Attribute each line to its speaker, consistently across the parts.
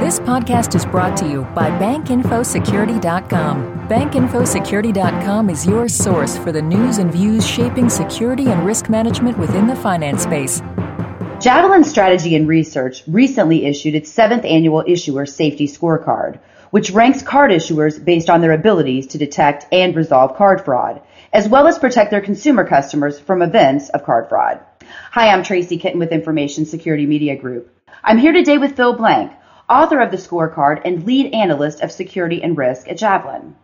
Speaker 1: This podcast is brought to you by BankInfoSecurity.com. BankInfoSecurity.com is your source for the news and views shaping security and risk management within the finance space.
Speaker 2: Javelin Strategy and Research recently issued its seventh annual issuer safety scorecard, which ranks card issuers based on their abilities to detect and resolve card fraud, as well as protect their consumer customers from events of card fraud. Hi, I'm Tracy Kitten with Information Security Media Group. I'm here today with Phil Blank, author of the scorecard and lead analyst of security and risk at Javelin.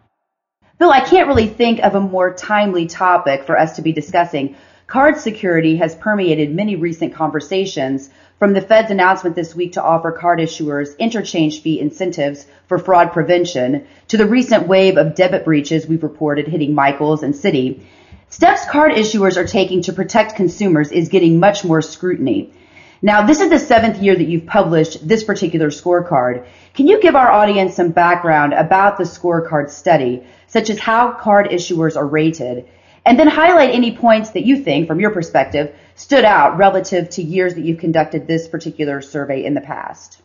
Speaker 2: Phil, I can't really think of a more timely topic for us to be discussing. Card security has permeated many recent conversations, from the Fed's announcement this week to offer card issuers interchange fee incentives for fraud prevention, to the recent wave of debit breaches we've reported hitting Michaels and Citi. Steps card issuers are taking to protect consumers is getting much more scrutiny. Now, this is the seventh year that you've published this particular scorecard. Can you give our audience some background about the scorecard study, such as how card issuers are rated, and then highlight any points that you think, from your perspective, stood out relative to years that you've conducted this particular survey in the past?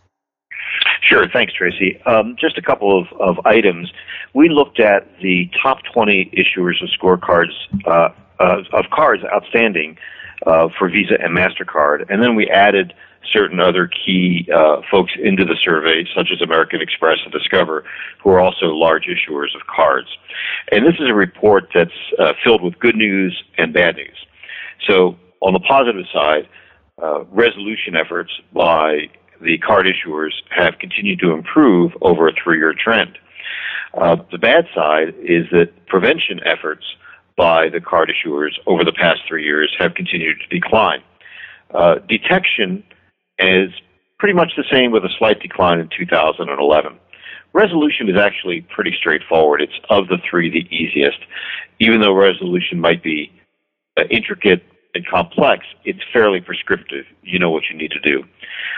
Speaker 3: Sure. Thanks, Tracy. Um, just a couple of, of, items. We looked at the top 20 issuers of scorecards uh, uh, of cards outstanding uh, for Visa and MasterCard. And then we added certain other key uh, folks into the survey, such as American Express and Discover, who are also large issuers of cards. And this is a report that's uh, filled with good news and bad news. So, on the positive side, uh, resolution efforts by the card issuers have continued to improve over a three year trend. Uh, the bad side is that prevention efforts by the card issuers over the past three years have continued to decline. Uh, detection is pretty much the same with a slight decline in 2011. Resolution is actually pretty straightforward. It's of the three the easiest. Even though resolution might be uh, intricate and complex, it's fairly prescriptive. You know what you need to do.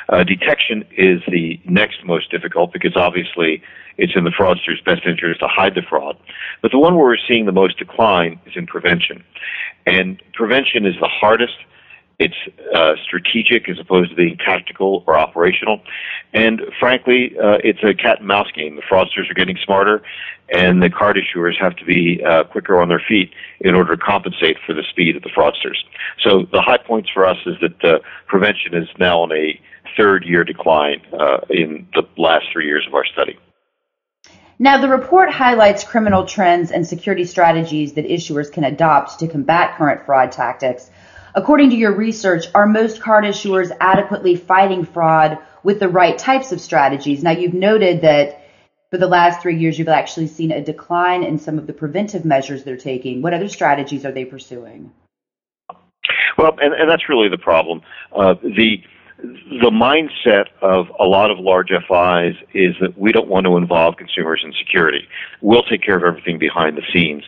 Speaker 3: Uh, detection is the next most difficult because obviously it's in the fraudster's best interest to hide the fraud. But the one where we're seeing the most decline is in prevention. And prevention is the hardest. It's uh, strategic as opposed to being tactical or operational. And frankly, uh, it's a cat and mouse game. The fraudsters are getting smarter, and the card issuers have to be uh, quicker on their feet in order to compensate for the speed of the fraudsters. So the high points for us is that uh, prevention is now on a third year decline uh, in the last three years of our study.
Speaker 2: Now, the report highlights criminal trends and security strategies that issuers can adopt to combat current fraud tactics. According to your research, are most card issuers adequately fighting fraud with the right types of strategies? Now, you've noted that for the last three years, you've actually seen a decline in some of the preventive measures they're taking. What other strategies are they pursuing?
Speaker 3: Well, and, and that's really the problem. Uh, the the mindset of a lot of large FIs is that we don't want to involve consumers in security. We'll take care of everything behind the scenes.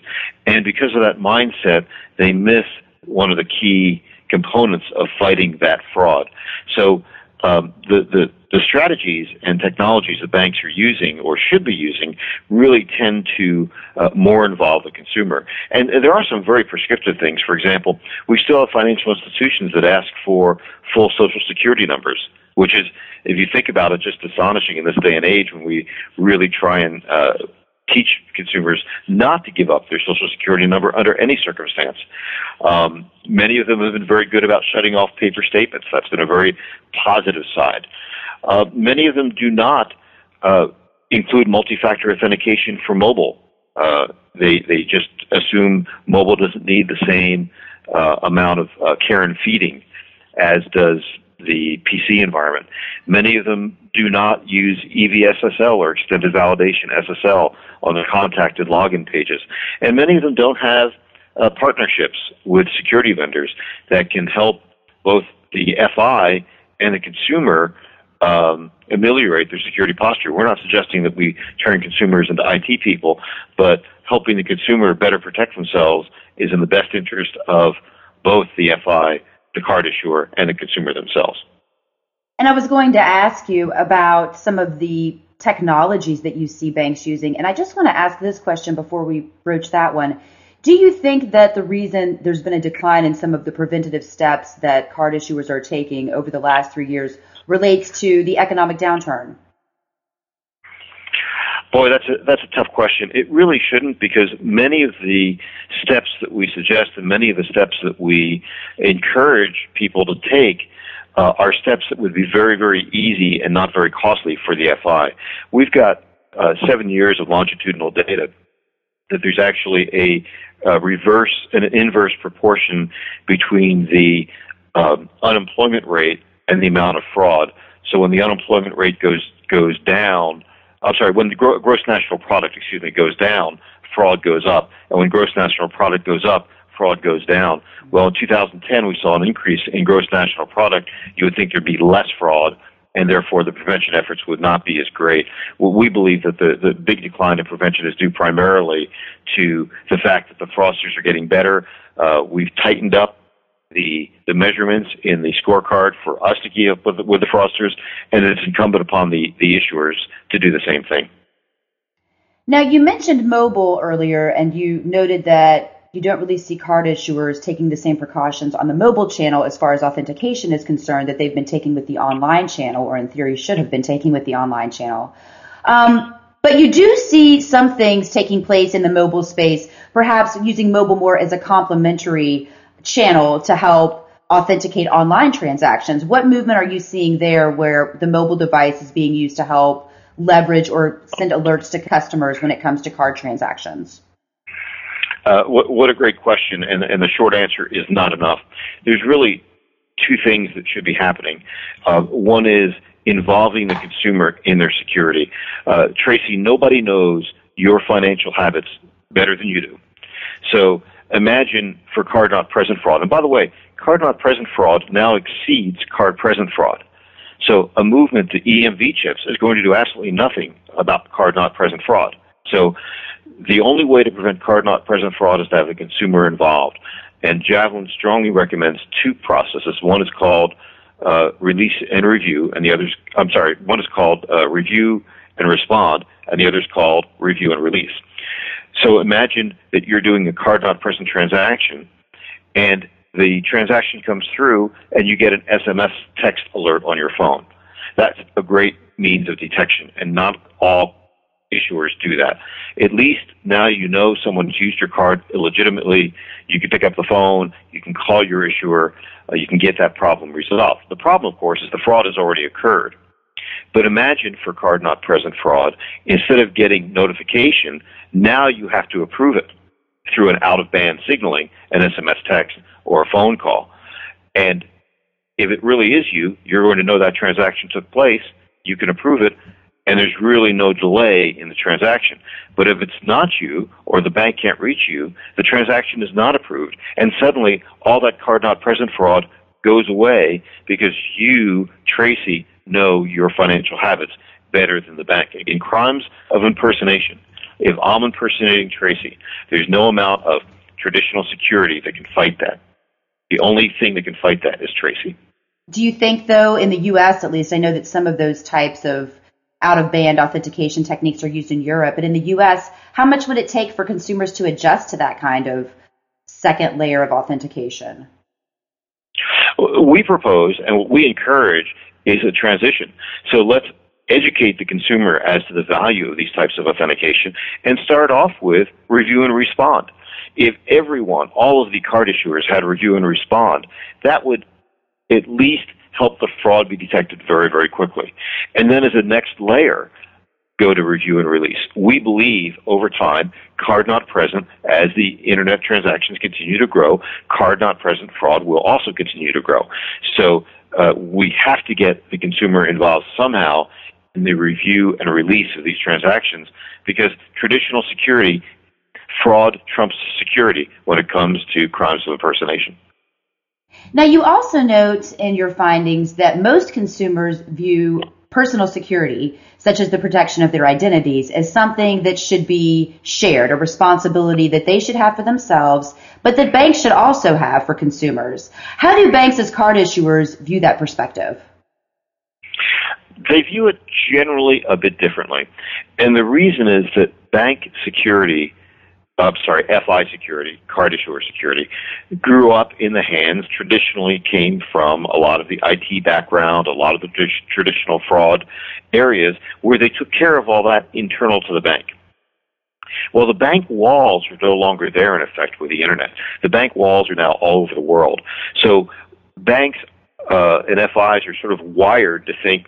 Speaker 3: And because of that mindset, they miss one of the key components of fighting that fraud. So um, the, the, the strategies and technologies that banks are using or should be using really tend to uh, more involve the consumer. And there are some very prescriptive things. For example, we still have financial institutions that ask for full social security numbers, which is, if you think about it, just astonishing in this day and age when we really try and uh, teach consumers not to give up their social security number under any circumstance. Um, many of them have been very good about shutting off paper statements. That's been a very positive side. Uh, many of them do not uh, include multi-factor authentication for mobile. Uh, they they just assume mobile doesn't need the same uh, amount of uh, care and feeding as does the PC environment. Many of them do not use EVSSL or extended validation SSL on their contacted login pages. And many of them don't have uh, partnerships with security vendors that can help both the FI and the consumer um, ameliorate their security posture. We're not suggesting that we turn consumers into IT people, but helping the consumer better protect themselves is in the best interest of both the FI the card issuer and the consumer themselves.
Speaker 2: And I was going to ask you about some of the technologies that you see banks using. And I just want to ask this question before we broach that one. Do you think that the reason there's been a decline in some of the preventative steps that card issuers are taking over the last three years relates to the economic downturn?
Speaker 3: Boy, that's a that's a tough question. It really shouldn't because many of the steps that we suggest and many of the steps that we encourage people to take uh, are steps that would be very very easy and not very costly for the FI. We've got uh, seven years of longitudinal data that there's actually a, a reverse and an inverse proportion between the um, unemployment rate and the amount of fraud. So when the unemployment rate goes goes down I'm sorry, when the gro- gross national product, excuse me, goes down, fraud goes up. And when gross national product goes up, fraud goes down. Well, in 2010, we saw an increase in gross national product. You would think there'd be less fraud, and therefore the prevention efforts would not be as great. Well, we believe that the, the big decline in prevention is due primarily to the fact that the fraudsters are getting better. Uh, we've tightened up the the measurements in the scorecard for us to keep up with, with the fraudsters, and it's incumbent upon the, the issuers to do the same thing.
Speaker 2: Now, you mentioned mobile earlier, and you noted that you don't really see card issuers taking the same precautions on the mobile channel as far as authentication is concerned that they've been taking with the online channel, or in theory should have been taking with the online channel. Um, but you do see some things taking place in the mobile space, perhaps using mobile more as a complementary channel to help authenticate online transactions. What movement are you seeing there where the mobile device is being used to help leverage or send alerts to customers when it comes to card transactions?
Speaker 3: Uh, what, what, a great question, and, and, the short answer is not enough. There's really two things that should be happening. Uh, one is involving the consumer in their security. Uh, Tracy, nobody knows your financial habits better than you do. So imagine for card not present fraud. And by the way, card not present fraud now exceeds card present fraud. So a movement to EMV chips is going to do absolutely nothing about card not present fraud. So the only way to prevent card not present fraud is to have the consumer involved. And Javelin strongly recommends two processes. One is called uh, release and review, and the other's, I'm sorry, one is called uh, review and respond, and the other is called review and release. So imagine that you're doing a card not present transaction and the transaction comes through and you get an SMS text alert on your phone. That's a great means of detection and not all issuers do that. At least now you know someone's used your card illegitimately. You can pick up the phone, you can call your issuer, uh, you can get that problem resolved. The problem, of course, is the fraud has already occurred. But imagine for card not present fraud, instead of getting notification, now you have to approve it through an out of band signaling, an SMS text or a phone call. And if it really is you, you're going to know that transaction took place, you can approve it, and there's really no delay in the transaction. But if it's not you, or the bank can't reach you, the transaction is not approved, and suddenly all that card not present fraud goes away because you, Tracy, know your financial habits better than the bank. In crimes of impersonation, if I'm impersonating Tracy, there's no amount of traditional security that can fight that. The only thing that can fight that is Tracy.
Speaker 2: Do you think, though, in the U.S. at least, I know that some of those types of out of band authentication techniques are used in Europe, but in the U.S., how much would it take for consumers to adjust to that kind of second layer of authentication?
Speaker 3: We propose and what we encourage is a transition. So let's educate the consumer as to the value of these types of authentication and start off with review and respond. If everyone, all of the card issuers had review and respond, that would at least help the fraud be detected very, very quickly. And then as a next layer, go to review and release. We believe over time, card not present, as the internet transactions continue to grow, card not present fraud will also continue to grow. So uh, we have to get the consumer involved somehow in the review and release of these transactions because traditional security, fraud trumps security when it comes to crimes of impersonation.
Speaker 2: Now, you also note in your findings that most consumers view personal security, such as the protection of their identities, as something that should be shared, a responsibility that they should have for themselves, but that banks should also have for consumers. How do banks as card issuers view that perspective?
Speaker 3: They view it generally a bit differently. And the reason is that bank security I'm sorry, FI security, card issuer security, grew up in the hands, traditionally came from a lot of the IT background, a lot of the traditional fraud areas where they took care of all that internal to the bank. Well, the bank walls are no longer there in effect with the internet. The bank walls are now all over the world. So banks uh, and FIs are sort of wired to think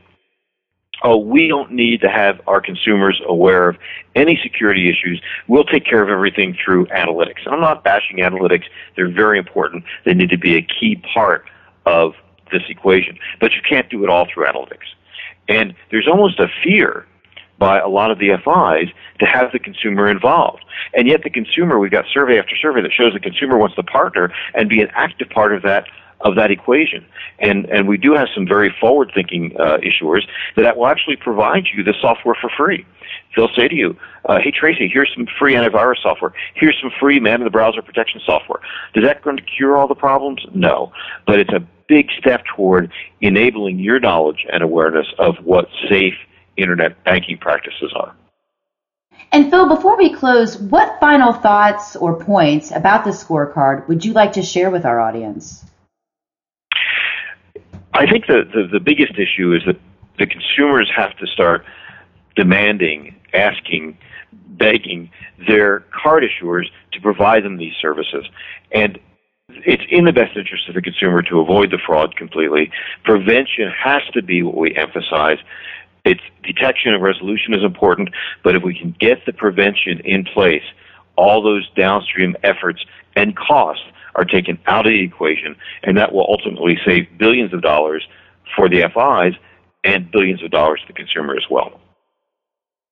Speaker 3: oh, we don't need to have our consumers aware of any security issues. We'll take care of everything through analytics. I'm not bashing analytics. They're very important. They need to be a key part of this equation. But you can't do it all through analytics. And there's almost a fear by a lot of the FIs to have the consumer involved. And yet the consumer, we've got survey after survey that shows the consumer wants to partner and be an active part of that of that equation. And, and we do have some very forward thinking uh, issuers that will actually provide you the software for free. They'll say to you, uh, hey Tracy, here's some free antivirus software. Here's some free man in the browser protection software. Is that going to cure all the problems? No. But it's a big step toward enabling your knowledge and awareness of what safe internet banking practices are.
Speaker 2: And Phil, before we close, what final thoughts or points about the scorecard would you like to share with our audience?
Speaker 3: I think the, the, the biggest issue is that the consumers have to start demanding, asking, begging their card issuers to provide them these services. And it's in the best interest of the consumer to avoid the fraud completely. Prevention has to be what we emphasize. It's detection and resolution is important, but if we can get the prevention in place, all those downstream efforts and costs are taken out of the equation, and that will ultimately save billions of dollars for the FIs and billions of dollars to the consumer as well.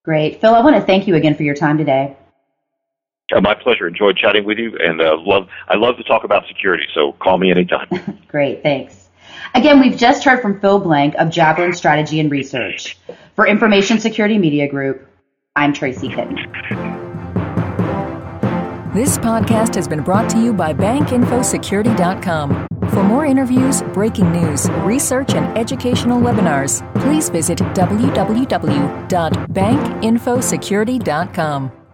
Speaker 2: Great. Phil, I want to thank you again for your time today.
Speaker 3: Uh, my pleasure. Enjoyed chatting with you, and uh, love I love to talk about security. So call me anytime.
Speaker 2: Great, thanks. Again, we've just heard from Phil Blank of Javelin Strategy and Research. For Information Security Media Group, I'm Tracy Kitten.
Speaker 1: This podcast has been brought to you by BankInfoSecurity.com. For more interviews, breaking news, research, and educational webinars, please visit www.bankinfosecurity.com.